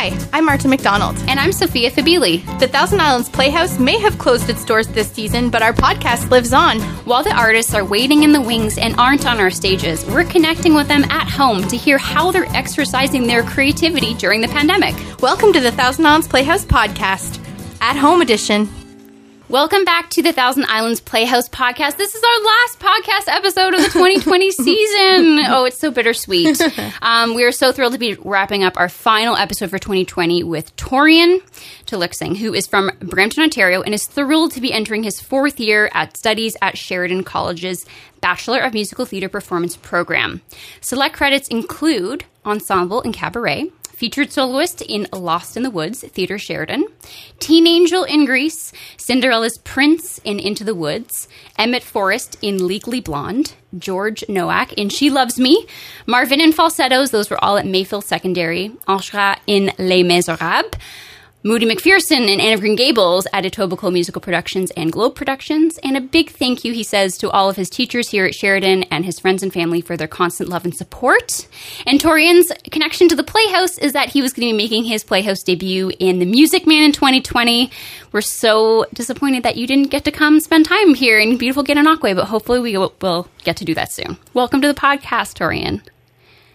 Hi, I'm Martin McDonald. And I'm Sophia Fabili. The Thousand Islands Playhouse may have closed its doors this season, but our podcast lives on. While the artists are waiting in the wings and aren't on our stages, we're connecting with them at home to hear how they're exercising their creativity during the pandemic. Welcome to the Thousand Islands Playhouse podcast, at home edition. Welcome back to the Thousand Islands Playhouse podcast. This is our last podcast episode of the 2020 season. Oh, it's so bittersweet. Um, we are so thrilled to be wrapping up our final episode for 2020 with Torian Tuluksing, who is from Brampton, Ontario, and is thrilled to be entering his fourth year at studies at Sheridan College's Bachelor of Musical Theatre Performance program. Select credits include ensemble and cabaret featured soloist in Lost in the Woods, Theatre Sheridan, Teen Angel in Grease, Cinderella's Prince in Into the Woods, Emmett Forrest in Legally Blonde, George Nowack in She Loves Me, Marvin in Falsettos, those were all at Mayfield Secondary, Enjolras in Les Miserables, Moody McPherson and Anne of Green Gables at Etobicoke Musical Productions and Globe Productions. And a big thank you, he says, to all of his teachers here at Sheridan and his friends and family for their constant love and support. And Torian's connection to the Playhouse is that he was going to be making his Playhouse debut in The Music Man in 2020. We're so disappointed that you didn't get to come spend time here in beautiful Gananoque, but hopefully we will get to do that soon. Welcome to the podcast, Torian.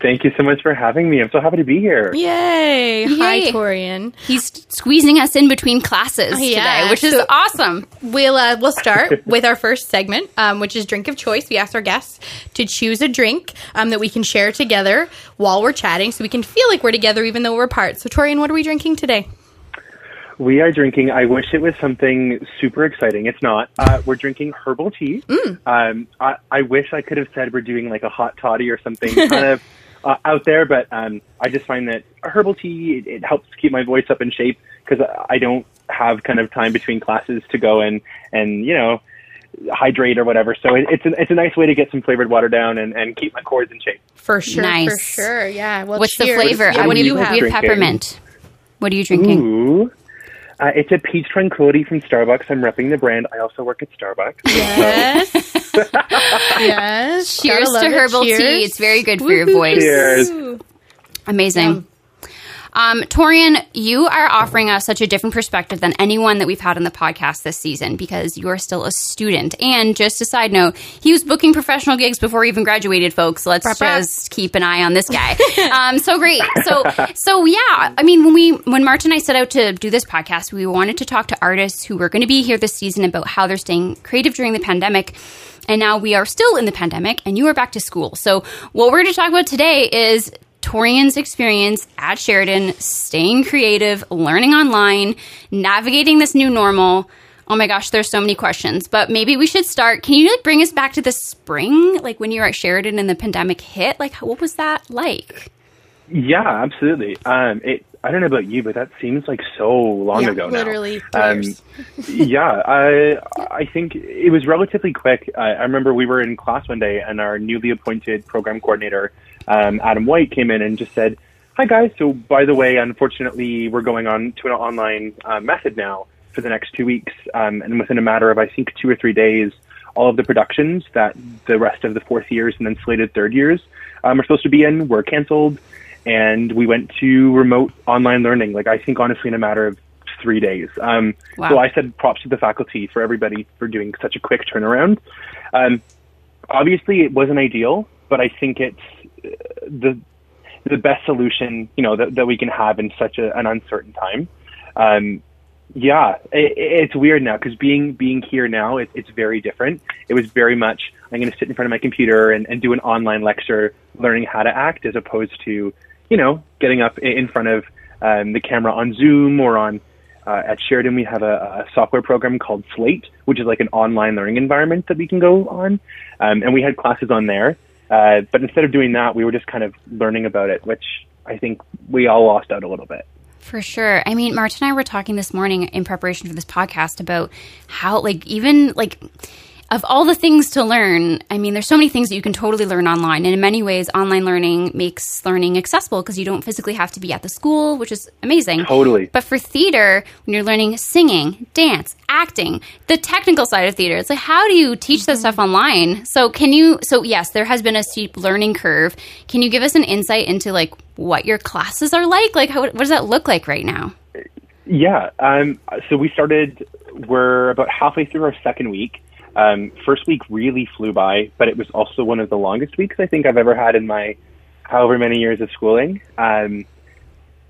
Thank you so much for having me. I'm so happy to be here. Yay! Yay. Hi, Torian. He's squeezing us in between classes yeah, today, which is so awesome. We'll uh, we'll start with our first segment, um, which is drink of choice. We ask our guests to choose a drink um, that we can share together while we're chatting, so we can feel like we're together even though we're apart. So, Torian, what are we drinking today? We are drinking. I wish it was something super exciting. It's not. Uh, we're drinking herbal tea. Mm. Um, I, I wish I could have said we're doing like a hot toddy or something kind of uh, out there, but um, I just find that herbal tea it, it helps keep my voice up in shape because I don't have kind of time between classes to go and and you know hydrate or whatever. So it, it's a, it's a nice way to get some flavored water down and, and keep my cords in shape. For sure, nice. for sure. Yeah. Well, what's cheers. the flavor? Yeah, what do you have? We have peppermint. What are you drinking? Ooh. Uh, it's a peach tranquility from Starbucks. I'm repping the brand. I also work at Starbucks. Yes. yes. Cheers to herbal Cheers. tea. It's very good for your voice. Cheers. Amazing. Um, Torian, you are offering us such a different perspective than anyone that we've had on the podcast this season because you are still a student. And just a side note, he was booking professional gigs before he even graduated, folks. Let's just keep an eye on this guy. um, so great. So, so yeah. I mean, when we when Martin and I set out to do this podcast, we wanted to talk to artists who were going to be here this season about how they're staying creative during the pandemic. And now we are still in the pandemic and you are back to school. So what we're going to talk about today is Torian's experience at Sheridan, staying creative, learning online, navigating this new normal. Oh my gosh, there's so many questions. But maybe we should start. Can you like bring us back to the spring, like when you were at Sheridan and the pandemic hit? Like, what was that like? Yeah, absolutely. Um, it, I don't know about you, but that seems like so long yeah, ago literally now. Literally. Um, yeah, I I think it was relatively quick. I, I remember we were in class one day, and our newly appointed program coordinator um, Adam White came in and just said, "Hi guys, so by the way, unfortunately, we're going on to an online uh, method now for the next two weeks, um, and within a matter of I think two or three days, all of the productions that the rest of the fourth years and then slated third years um, are supposed to be in were canceled." And we went to remote online learning, like I think honestly in a matter of three days. Um, wow. So I said props to the faculty for everybody for doing such a quick turnaround. Um, obviously, it wasn't ideal, but I think it's the the best solution you know that, that we can have in such a, an uncertain time. Um, yeah, it, it's weird now because being being here now, it, it's very different. It was very much I'm going to sit in front of my computer and, and do an online lecture, learning how to act, as opposed to you know getting up in front of um, the camera on Zoom or on uh, at Sheridan, we have a, a, software program called Slate, which is like an online learning environment that we can go on. Um, and we had classes on there. Uh, but instead of doing that, we were just kind of learning about it, which I think we all lost out a little bit. For sure. I mean, Martin and I were talking this morning in preparation for this podcast about how, like, even like of all the things to learn, I mean, there's so many things that you can totally learn online. And in many ways, online learning makes learning accessible because you don't physically have to be at the school, which is amazing. Totally. But for theater, when you're learning singing, dance, acting, the technical side of theater, it's like, how do you teach mm-hmm. that stuff online? So, can you, so yes, there has been a steep learning curve. Can you give us an insight into like what your classes are like? Like, how, what does that look like right now? Yeah. Um, so we started, we're about halfway through our second week. Um, first week really flew by, but it was also one of the longest weeks I think I've ever had in my however many years of schooling. Um,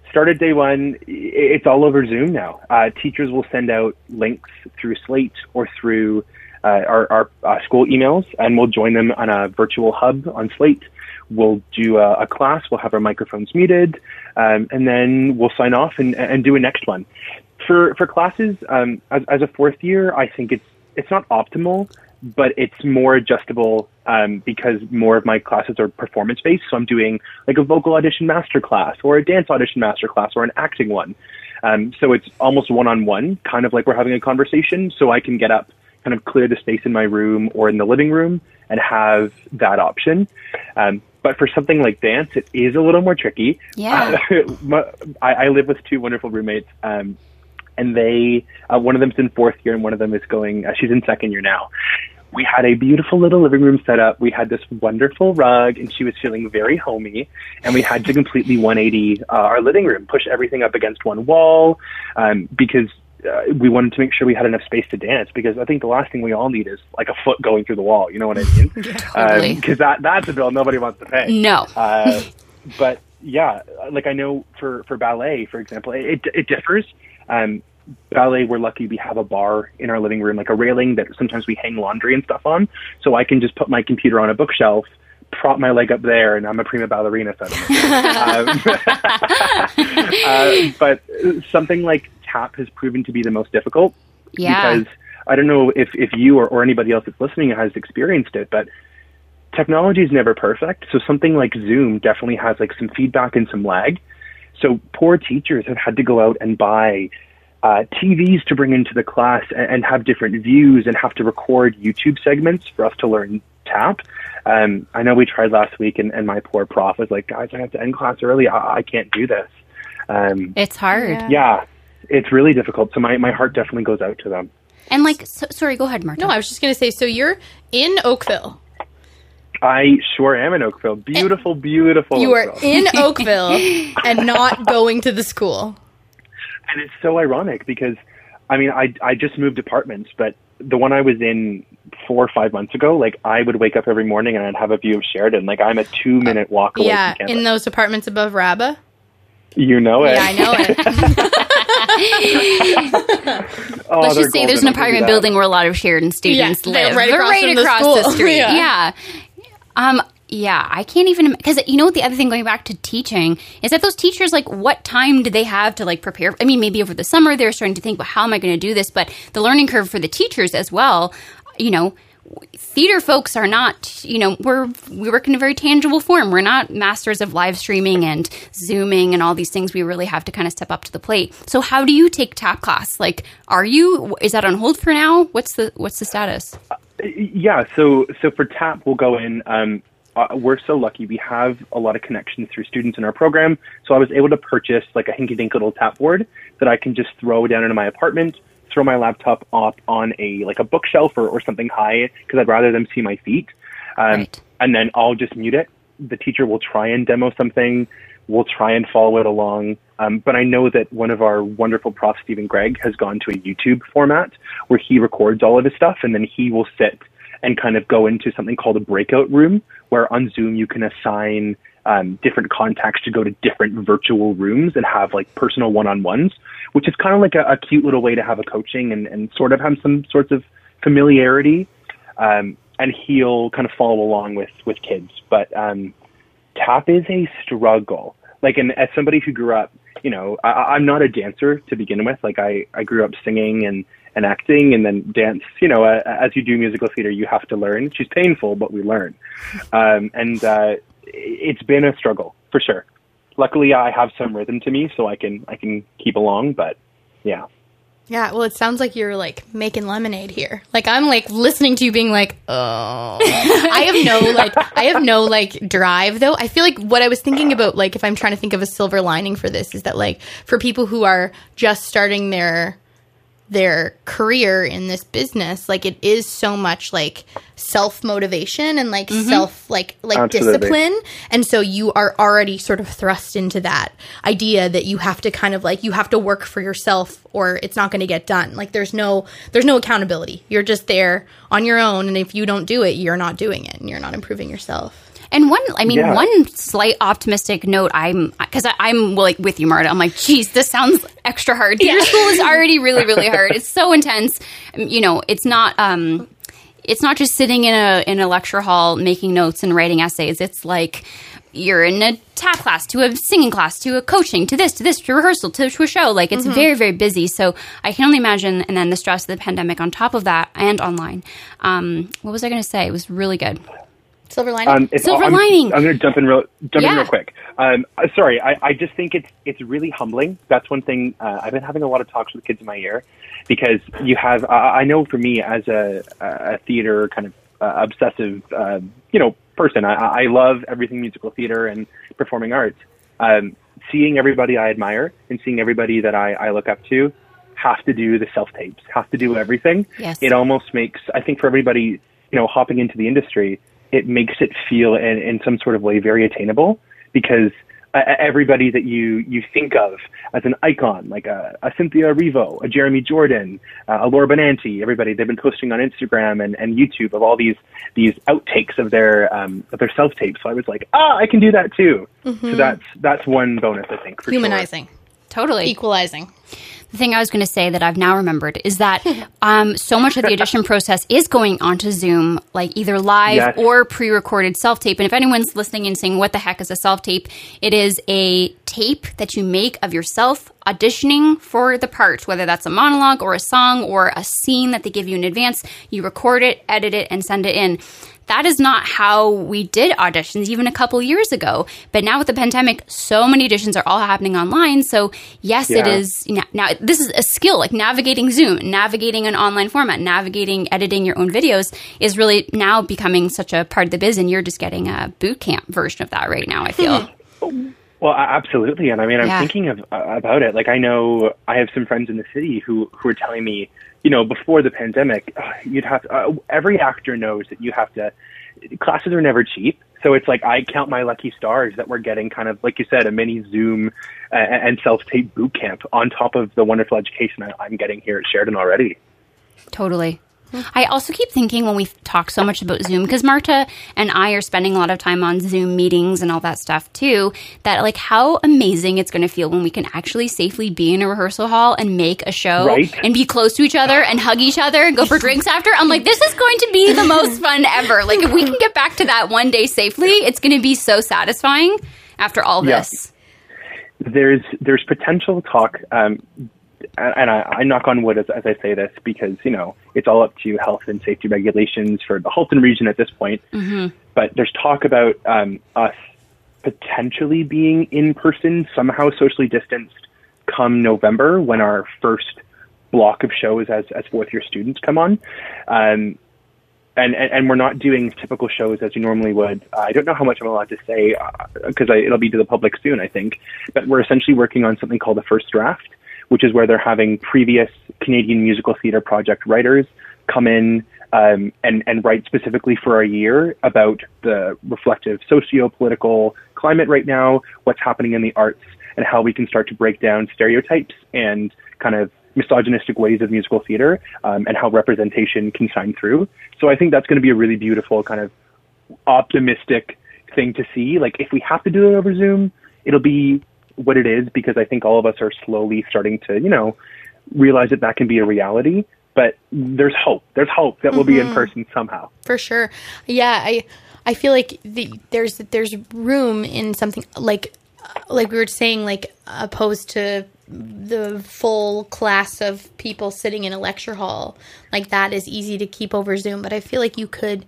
started day one, it's all over Zoom now. Uh, teachers will send out links through Slate or through uh, our, our uh, school emails, and we'll join them on a virtual hub on Slate. We'll do a, a class, we'll have our microphones muted, um, and then we'll sign off and, and do a next one. For, for classes, um, as, as a fourth year, I think it's it's not optimal, but it's more adjustable um, because more of my classes are performance based. So I'm doing like a vocal audition master class or a dance audition master class or an acting one. Um, so it's almost one on one, kind of like we're having a conversation. So I can get up, kind of clear the space in my room or in the living room and have that option. Um, but for something like dance, it is a little more tricky. Yeah. Uh, I, I live with two wonderful roommates. Um, and they uh, one of them's in fourth year and one of them is going uh, she's in second year now we had a beautiful little living room set up we had this wonderful rug and she was feeling very homey and we had to completely 180 uh, our living room push everything up against one wall um, because uh, we wanted to make sure we had enough space to dance because I think the last thing we all need is like a foot going through the wall. You know what I mean? yeah, totally. Because um, that that's a bill nobody wants to pay. No. uh, but yeah, like I know for for ballet, for example, it it differs. Um, ballet, we're lucky we have a bar in our living room, like a railing that sometimes we hang laundry and stuff on. So I can just put my computer on a bookshelf, prop my leg up there, and I'm a prima ballerina suddenly. um, uh, but something like tap has proven to be the most difficult. Yeah. Because I don't know if, if you or, or anybody else that's listening has experienced it, but technology is never perfect. So something like Zoom definitely has like some feedback and some lag. So poor teachers have had to go out and buy uh, TVs to bring into the class and, and, have different views and have to record YouTube segments for us to learn tap. Um, I know we tried last week and, and, my poor prof was like, guys, I have to end class early. I, I can't do this. Um, it's hard. Yeah. yeah. it's really difficult. So my, my heart definitely goes out to them. And like, so, sorry, go ahead, Marta. No, I was just going to say, so you're in Oakville. I sure am in Oakville. Beautiful, and beautiful. You Oakville. are in Oakville and not going to the school. And it's so ironic because, I mean, I I just moved apartments, but the one I was in four or five months ago, like I would wake up every morning and I'd have a view of Sheridan. Like I'm a two minute walk away. Yeah, in those apartments above Rabba. You know it. Yeah, I know it. oh, Let's just say there's an apartment building where a lot of Sheridan students yeah, live. They're right they're across, right across the, the, street. yeah. yeah. Um, yeah, I can't even because you know the other thing going back to teaching is that those teachers like what time do they have to like prepare? I mean, maybe over the summer they're starting to think, well, how am I going to do this? But the learning curve for the teachers as well, you know, theater folks are not, you know, we're we work in a very tangible form. We're not masters of live streaming and zooming and all these things. We really have to kind of step up to the plate. So, how do you take tap class? Like, are you is that on hold for now? What's the what's the status? Yeah, so so for tap, we'll go in. Um, uh, we're so lucky. We have a lot of connections through students in our program. So I was able to purchase like a hinky dink little tap board that I can just throw down into my apartment, throw my laptop up on a like a bookshelf or, or something high because I'd rather them see my feet. Um, right. And then I'll just mute it. The teacher will try and demo something. We'll try and follow it along. Um, but I know that one of our wonderful profs, Stephen Gregg, has gone to a YouTube format where he records all of his stuff and then he will sit and kind of go into something called a breakout room, where on Zoom you can assign um, different contacts to go to different virtual rooms and have like personal one-on-ones, which is kind of like a, a cute little way to have a coaching and, and sort of have some sorts of familiarity. Um, and he'll kind of follow along with with kids. But um, tap is a struggle. Like, and as somebody who grew up, you know, I, I'm not a dancer to begin with. Like, I I grew up singing and and acting and then dance. You know, uh, as you do musical theater, you have to learn. She's painful, but we learn. Um, and uh, it's been a struggle for sure. Luckily, I have some rhythm to me, so I can I can keep along. But yeah. Yeah, well, it sounds like you're like making lemonade here. Like I'm like listening to you being like, oh, I have no like, I have no like drive though. I feel like what I was thinking about, like if I'm trying to think of a silver lining for this, is that like for people who are just starting their their career in this business like it is so much like self motivation and like mm-hmm. self like like Absolutely. discipline. And so you are already sort of thrust into that idea that you have to kind of like you have to work for yourself or it's not going to get done. Like there's no there's no accountability. You're just there on your own and if you don't do it you're not doing it and you're not improving yourself And one, I mean, Yeah. one slight optimistic note. I'm because I'm like with you, Marta. I'm like, geez, this sounds extra hard. Your school is already really, really hard. It's so intense. You know, it's not. um It's not just sitting in a in a lecture hall making notes and writing essays. It's like you're in a tap class to a singing class to a coaching to this to this to rehearsal to, to a show like it's very very busy so i can only imagine and then the stress of the pandemic on top of that and online um, what was i going to say it was really good silver lining Um, Silver I'm, lining. I'm going to jump in real jump Yeah. in real quick. Um, uh, sorry, I, I just think it's it's really humbling. That's one thing. Uh, I've been having a lot of talks with kids in my ear because you have. Uh, I know for me as a, a theater kind of uh, obsessive, uh, you know, person, I, I love everything musical theater and performing arts. Um, seeing everybody I admire and seeing everybody that I, I look up to have to do the self tapes, have to do everything. Yes. It almost makes, I think, for everybody, you know, hopping into the industry, it makes it feel in, in some sort of way very attainable because uh, everybody that you you think of as an icon, like a, a Cynthia Erivo, a Jeremy Jordan, uh, a Laura Benanti, everybody they've been posting on Instagram and, and YouTube of all these these outtakes of their um, of their self tapes. So I was like, ah, I can do that too. So that's that's one bonus I think. For sure. Totally equalizing the thing I was going to say that I've now remembered is that um, so much of the audition process is going onto Zoom, like either live Yes. or pre recorded self tape. And if anyone's listening and saying, What the heck is a self tape? It is a tape that you make of yourself auditioning for the part, whether that's a monologue or a song or a scene that they give you in advance. You record it, edit it, and send it in. That is not how we did auditions even a couple years ago. But now with the pandemic, so many auditions are all happening online. So, yes, it Yeah. is now, now this is a skill like navigating zoom navigating an online format navigating editing your own videos is really now becoming such a part of the biz and you're just getting a boot camp version of that right now i feel Well, absolutely, and I mean, I'm Yeah. thinking of uh, about it. Like, I know I have some friends in the city who who are telling me, you know, before the pandemic, uh, you'd have to, uh, every actor knows that you have to. Classes are never cheap, so it's like I count my lucky stars that we're getting kind of like you said, a mini Zoom uh, and self tape boot camp on top of the wonderful education I, I'm getting here at Sheridan already. totally I also keep thinking when we talk so much about Zoom, because Marta and I are spending a lot of time on Zoom meetings and all that stuff too, that like how amazing it's going to feel when we can actually safely be in a rehearsal hall and make a show Right. and be close to each other and hug each other and go for drinks after. I'm like, this is going to be the most fun ever. Like if we can get back to that one day safely, it's going to be so satisfying after all Yeah. this. there's there's potential talk, um, and I, I knock on wood as, as I say this because you know it's all up to health and safety regulations for the Halton region at this point. But there's talk about um, us potentially being in person, somehow socially distanced, come November when our first block of shows as as fourth year students come on. Um, and, and and we're not doing typical shows as you normally would. I don't know how much I'm allowed to say because I it'll be to the public soon, I think. But we're essentially working on something called the first draft, which is where they're having previous Canadian musical theater project writers come in um, and and write specifically for a year about the reflective socio-political climate right now, what's happening in the arts, and how we can start to break down stereotypes and kind of misogynistic ways of musical theater um, and how representation can shine through. So I think that's going to be a really beautiful kind of optimistic thing to see. Like if we have to do it over Zoom, it'll be what it is because I think all of us are slowly starting to, you know, realize that that can be a reality. But there's hope. There's hope that we'll be in mm-hmm. person somehow. for sure. Yeah, I I feel like the, there's there's room in something like like we were saying, like opposed to the full class of people sitting in a lecture hall. Like that is easy to keep over Zoom, but I feel like you could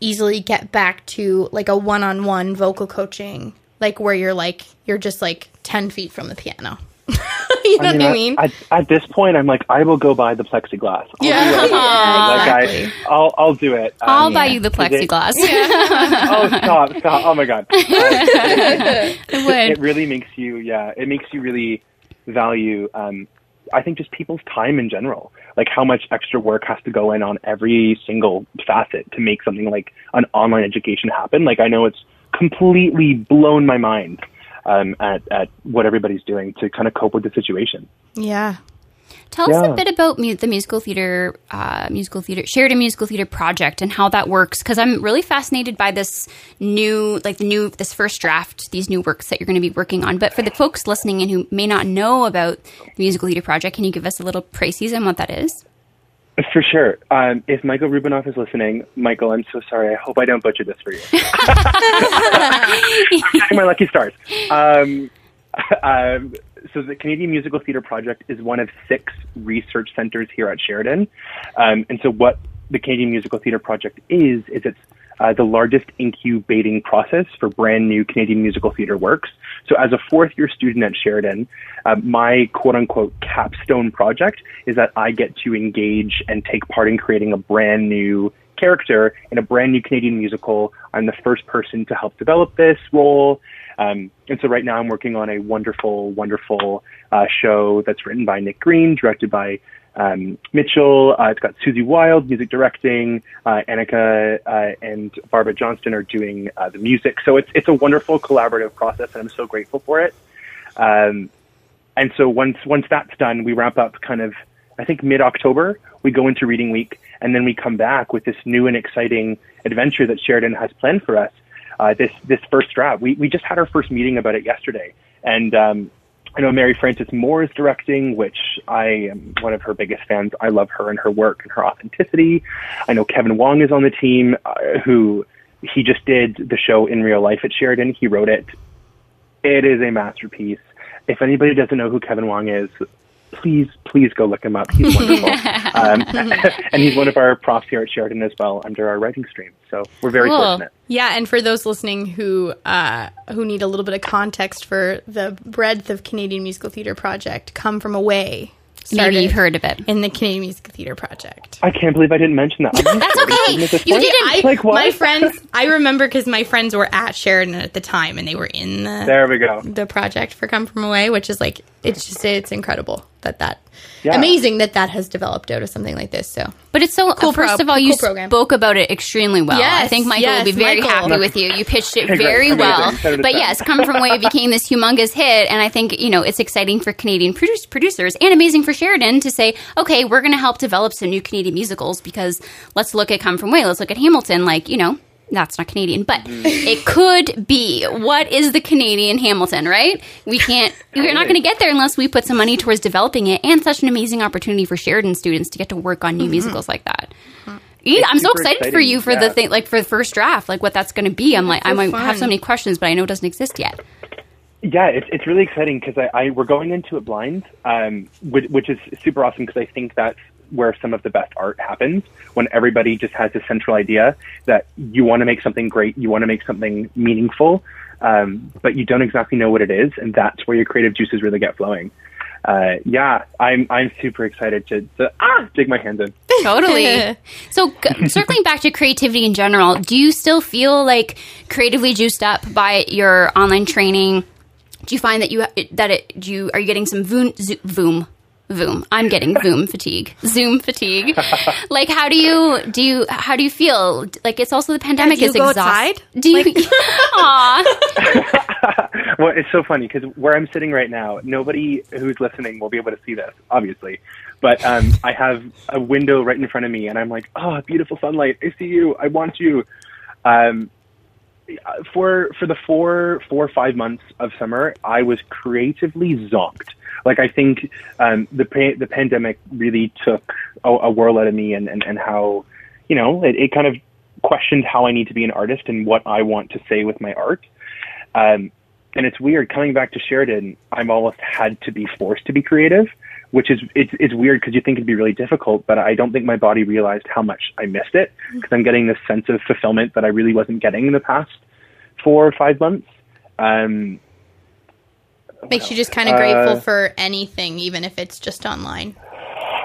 easily get back to like a one-on-one vocal coaching, like where you're like you're just like ten feet from the piano. you know what I mean? At, at this point, I'm like, I will go buy the plexiglass. I'll Yeah. do it. Like exactly. I, I'll, I'll do it. I'll Um, buy you the is it- plexiglass. oh, stop, stop! Oh my god, Uh, I would. it really makes you, yeah, it makes you really value um, I think just people's time in general, like how much extra work has to go in on every single facet to make something like an online education happen. Like I know it's completely blown my mind um, at at what everybody's doing to kind of cope with the situation. Yeah. Tell us a bit about mu- the musical theater, uh, musical theater, Sheridan Musical Theater project, and how that works. Because I'm really fascinated by this new, like the new, this first draft, these new works that you're going to be working on. But for the folks listening and who may not know about the musical theater project, can you give us a little précis on what that is? For sure. Um, if Michael Rubinoff is listening, Michael, I'm so sorry. I hope I don't butcher this for you. I'm counting my lucky stars. Um, um, so the Canadian Musical Theatre Project is one of six research centres here at Sheridan. Um, and so what the Canadian Musical Theatre Project is, is it's uh, the largest incubating process for brand new Canadian musical theatre works. So as a fourth year student at Sheridan, uh, my quote unquote capstone project is that I get to engage and take part in creating a brand new character in a brand new Canadian musical. I'm the first person to help develop this role. Um, and so right now I'm working on a wonderful, wonderful uh, show that's written by Nick Green, directed by um, Mitchell. Uh, it's got Susie Wild, music directing. Uh, Annika uh, and Barbara Johnston are doing uh, the music. So it's it's a wonderful collaborative process, and I'm so grateful for it. Um, and so once once that's done, we wrap up kind of I think mid October. We go into reading week, and then we come back with this new and exciting adventure that Sheridan has planned for us. Uh, this this first draft. We we just had our first meeting about it yesterday, and um, I know Mary Frances Moore is directing, which I am one of her biggest fans. I love her and her work and her authenticity. I know Kevin Wong is on the team, uh, who he just did the show in real life at Sheridan. He wrote it. It is a masterpiece. If anybody doesn't know who Kevin Wong is, please, please go look him up. He's wonderful. um, and he's one of our profs here at Sheridan as well under our writing stream. So we're very Cool. fortunate. Yeah, and for those listening who uh, who need a little bit of context for the breadth of Canadian Musical Theatre Project, Come From Away. Maybe you've heard of it. in the Canadian Musical Theatre Project. I can't believe I didn't mention that. That's okay. You didn't. I, Like what? My friends, I remember because my friends were at Sheridan at the time, and they were in the There we go. the project for Come From Away, which is like it's just it's incredible that that Yeah. amazing that that has developed out of something like this. So But it's so. Cool first pro- of all, you cool program. spoke about it extremely well. I think Michael will be very Michael. happy with you. You pitched it very Amazing. well. Ten But yes, "Come From Away" became this humongous hit, and I think you know it's exciting for Canadian produce, producers and amazing for Sheridan to say, okay, we're going to help develop some new Canadian musicals because let's look at "Come From Away," let's look at Hamilton, like you know. That's not Canadian, but Mm-hmm. it could be. What is the Canadian Hamilton, right? We can't, we're not going to get there unless we put some money towards developing it and such an amazing opportunity for Sheridan students to get to work on new musicals like that. Yeah, I'm so excited for you for yeah. the thing, like for the first draft, like what that's going to be. I'm like, I so might have so many questions, but I know it doesn't exist yet. Yeah, it's it's really exciting because I, I we're going into it blind, um, which, which is super awesome because I think that's where some of the best art happens when everybody just has a central idea that you want to make something great, you want to make something meaningful, um, but you don't exactly know what it is, and that's where your creative juices really get flowing. Uh, yeah, I'm I'm super excited to, to ah dig my hands in. Totally. so, c- circling back to creativity in general, do you still feel like creatively juiced up by your online training? Do you find that you that it do you are you getting some voom zo- voom? I'm getting voom fatigue, Zoom fatigue. like, how do you do you how do you feel? Like, it's also the pandemic do you is exhausting. Do you? Aw. well, it's so funny because where I'm sitting right now, nobody who's listening will be able to see this, obviously. But um, I have a window right in front of me, and I'm like, oh, beautiful sunlight. I see you. I want you. Um, for for the four four or five months of summer, I was creatively zonked. Like I think um, the pa- the pandemic really took a, a whirl out of me, and, and, and how you know it, it kind of questioned how I need to be an artist and what I want to say with my art. Um, and it's weird coming back to Sheridan. I'm almost had to be forced to be creative, which is it's it's weird because you think it'd be really difficult, but I don't think my body realized how much I missed it because I'm getting this sense of fulfillment that I really wasn't getting in the past four or five months. Um, makes you just kind of Uh, grateful for anything, even if it's just online.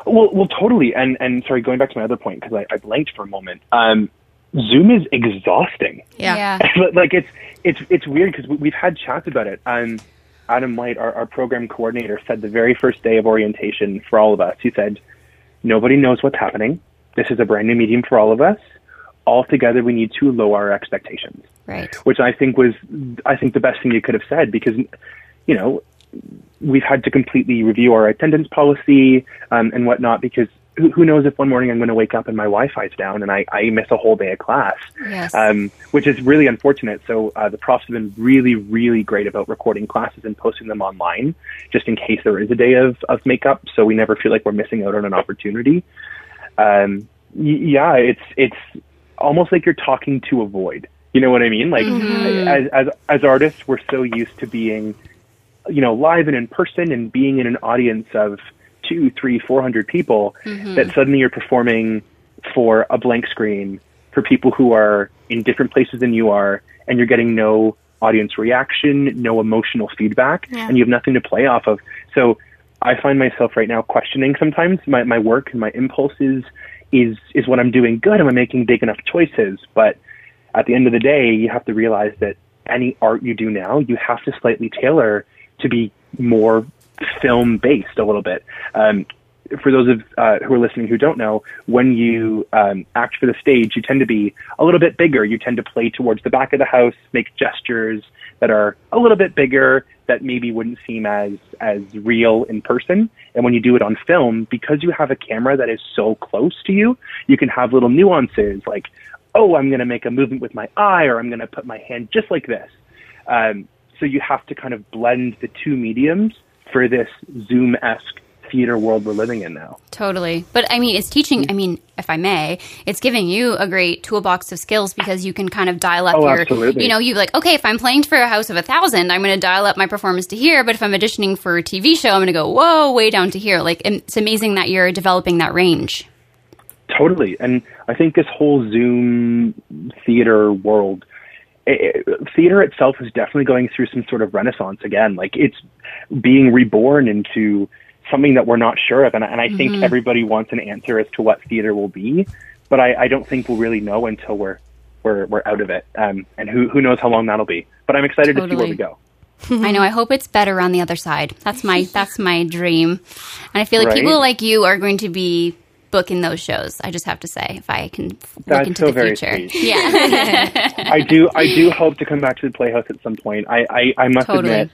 well, well, totally. And and sorry, going back to my other point because I, I blanked for a moment. Um, Zoom is exhausting. Yeah. But, like it's it's it's weird because we've had chats about it. Um, Adam White, our, our program coordinator, said the very first day of orientation for all of us, he said, Nobody knows what's happening. This is a brand new medium for all of us. Altogether, we need to lower our expectations Right. which I think was, I think the best thing you could have said because, you know, we've had to completely review our attendance policy um, and whatnot because who, who knows if one morning I'm going to wake up and my Wi-Fi's down and I, I miss a whole day of class, Yes. um, which is really unfortunate. So uh, the profs have been really, really great about recording classes and posting them online just in case there is a day of, of makeup so we never feel like we're missing out on an opportunity. Um, y- yeah, it's, it's almost like you're talking to a void. You know what I mean? Like as, as as artists, we're so used to being, you know, live and in person and being in an audience of two, three, four hundred people. Mm-hmm. That suddenly you're performing for a blank screen for people who are in different places than you are, and you're getting no audience reaction, no emotional feedback, Yeah. and you have nothing to play off of. So I find myself right now questioning sometimes my, my work and my impulses is is what I'm doing good? Am I making big enough choices? But at the end of the day, you have to realize that any art you do now, you have to slightly tailor to be more film based a little bit. Um, for those of uh, who are listening who don't know, when you um, act for the stage, you tend to be a little bit bigger. You tend to play towards the back of the house, make gestures that are a little bit bigger that maybe wouldn't seem as as real in person. And when you do it on film, because you have a camera that is so close to you, you can have little nuances like, oh, I'm going to make a movement with my eye, or I'm going to put my hand just like this. Um, so you have to kind of blend the two mediums for this Zoom esque theater world we're living in now. Totally. But I mean, it's teaching, I mean, if I may, it's giving you a great toolbox of skills because you can kind of dial up Oh, your, absolutely. you know, you like, okay, if I'm playing for a house of a thousand, I'm going to dial up my performance to here. But if I'm auditioning for a TV show, I'm going to go, whoa, way down to here. Like, it's amazing that you're developing that range. Totally. And I think this whole Zoom theater world, it, theater itself is definitely going through some sort of renaissance again. Like it's being reborn into something that we're not sure of. And, I- and I think everybody wants an answer as to what theater will be, but I, I don't think we'll really know until we're, we're, we're out of it. Um, and who, who knows how long that'll be. But I'm excited to see where we go. I know. I hope it's better on the other side. That's my that's my dream, and I feel like Right. people like you are going to be booking those shows. I just have to say, if I can look That's into so the very future, sweet. yeah, I do I do hope to come back to the Playhouse at some point. I I, I must Totally. admit,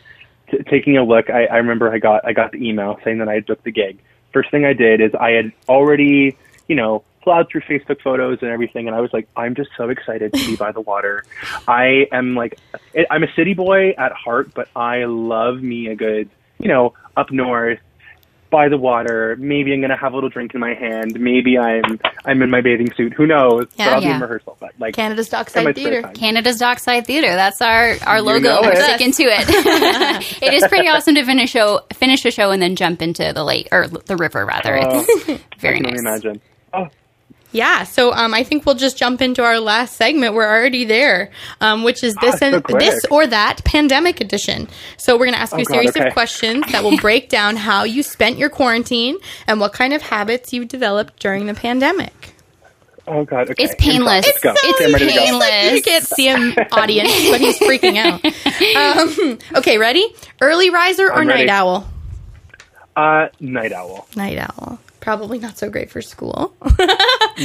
t- taking a look, I, I remember I got I got the email saying that I had booked the gig. First thing I did is I had already you know plowed through Facebook photos and everything, and I was like, I'm just so excited to be by the water. I am like I'm a city boy at heart, but I love me a good you know up north by the water. Maybe I'm gonna have a little drink in my hand. Maybe I'm I'm in my bathing suit. Who knows? Yeah. but I'll be in rehearsal. But like Canada's Dockside Theater. Canada's Dockside Theater. That's our our logo. know We're it. sticking to it. it is pretty awesome to finish show, finish a show, and then jump into the lake or the river rather. Oh, It's very I can nice. imagine. Oh, Yeah, so um, I think we'll just jump into our last segment. We're already there, um, which is this Ah, so and quick. this or that pandemic edition. So we're going to ask you a Oh, God, series okay. of questions that will break down how you spent your quarantine and what kind of habits you developed during the pandemic. oh God. Okay. It's painless. Let's. It's Okay, I'm ready to go. painless. You can't see him, audience, but he's freaking out. Um, okay, ready? Early riser or I'm night ready. owl? Uh, night owl. Night owl. Probably not so great for school.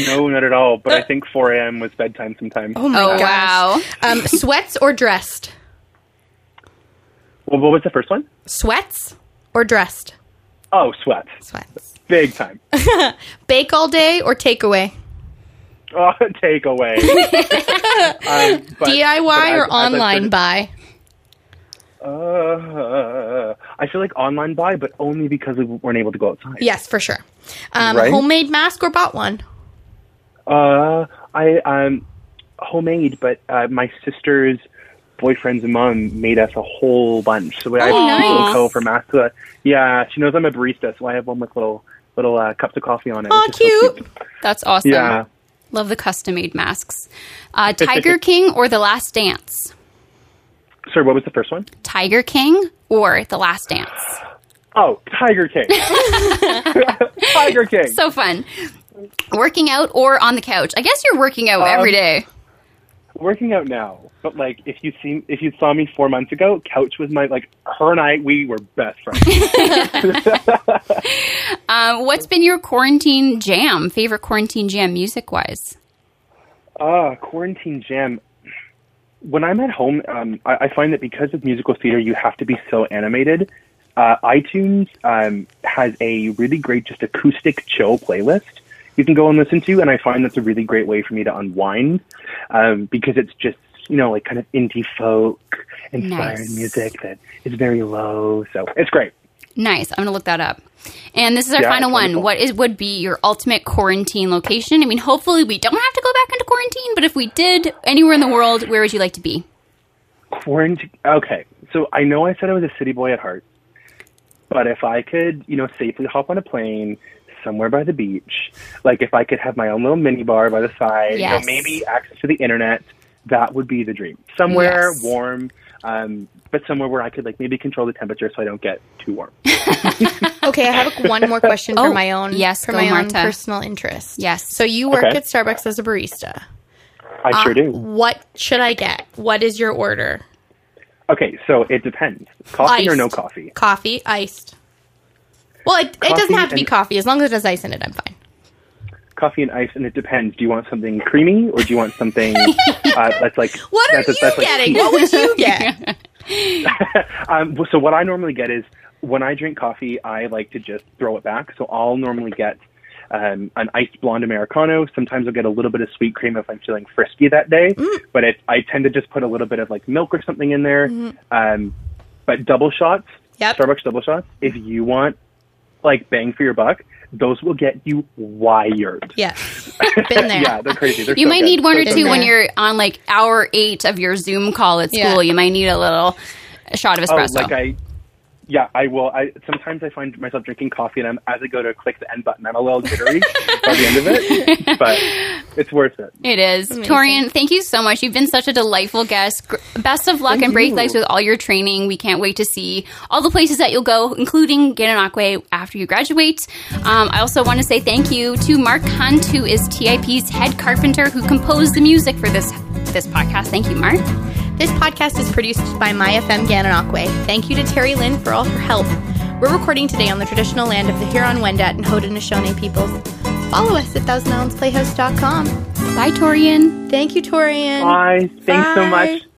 No, not at all. But I think 4 a.m. was bedtime sometimes. Oh my Oh gosh. wow! Um, sweats or dressed? Well, what was the first one? Sweats or dressed? Oh, sweat. Sweats. Big time. Bake all day or takeaway? Oh, takeaway. um, DIY but as- or as I online said- buy? Uh, I feel like online buy, but only because we weren't able to go outside. Yes, for sure. Um, Right? Homemade mask or bought one? Uh, I um, homemade, but uh, my sister's boyfriend's mom made us a whole bunch. So I have Oh, little nice. co for masks. Yeah, she knows I'm a barista, so I have one with little little uh, cups of coffee on it. Which is so cute. That's awesome. Yeah. Love the custom made masks. Uh, Tiger King or The Last Dance? Sorry, what was the first one? Tiger King or The Last Dance? Oh, Tiger King. Tiger King. So fun. Working out or on the couch? I guess you're working out Um, every day. working out now, but like if you seen if you saw me four months ago, Couch was my like her and I we were best friends. Um, what's been your quarantine jam? Favorite quarantine jam, music wise? Ah, quarantine jam. When I'm at home, um, I, I find that because of musical theater, you have to be so animated. Uh, iTunes um, has a really great just acoustic chill playlist you can go and listen to, and I find that's a really great way for me to unwind um, because it's just you know like kind of indie folk inspired Nice. music that is very low. So it's great. Nice. I'm going to look that up. And this is our Yeah, final one. What is would be your ultimate quarantine location? I mean, hopefully we don't have to go back into quarantine, but if we did, anywhere in the world, where would you like to be? Quarantine. Okay, so I know I said I was a city boy at heart, but if I could, you know, safely hop on a plane somewhere by the beach, like if I could have my own little mini bar by the side, you know, maybe access to the internet, that would be the dream. Somewhere Yes. warm, um, but somewhere where I could like maybe control the temperature so I don't get too warm. Okay, I have a- one more question for Oh, my own yes, for go, my own personal interest. Yes. So you work Okay. at Starbucks as a barista. I sure do. What should I get? What is your order? Okay, so it depends. Coffee or no coffee? Coffee, iced. Well, it, it doesn't have to be coffee. As long as it has ice in it, I'm fine. Coffee and ice, and it depends. Do you want something creamy or do you want something uh, that's like What are that's, you that's getting? tea? what would you get? um, so what I normally get is when I drink coffee, I like to just throw it back. So I'll normally get um, an iced blonde americano. Sometimes I'll get a little bit of sweet cream if I'm feeling frisky that day. But it, I tend to just put a little bit of like milk or something in there. Um, but double shots, Yep. Starbucks double shots. If you want like bang for your buck, those will get you wired. Yes. Been there. yeah, they're crazy. They're You so might good. need one So or good. two when you're on like hour eight of your Zoom call at school. Yeah. You might need a little a shot of Oh, espresso. like I, yeah, I will. I sometimes I find myself drinking coffee, and I'm as I go to click the end button, I'm a little jittery by the end of it, but it's worth it. It is. Torian, thank you so much. You've been such a delightful guest. Best of luck Thank and break you. legs with all your training. We can't wait to see all the places that you'll go, including Gananoque after you graduate. Um, I also want to say thank you to Mark Hunt, who is TIP's head carpenter who composed the music for this this podcast. Thank you, Mark. This podcast is produced by My FM Gananoque. Thank you to Terry Lynn for all her help. We're recording today on the traditional land of the Huron-Wendat and Haudenosaunee peoples. Follow us at ThousandIslandsPlayhouse.com. Bye, Torian. Thank you, Torian. Bye. Thanks so much.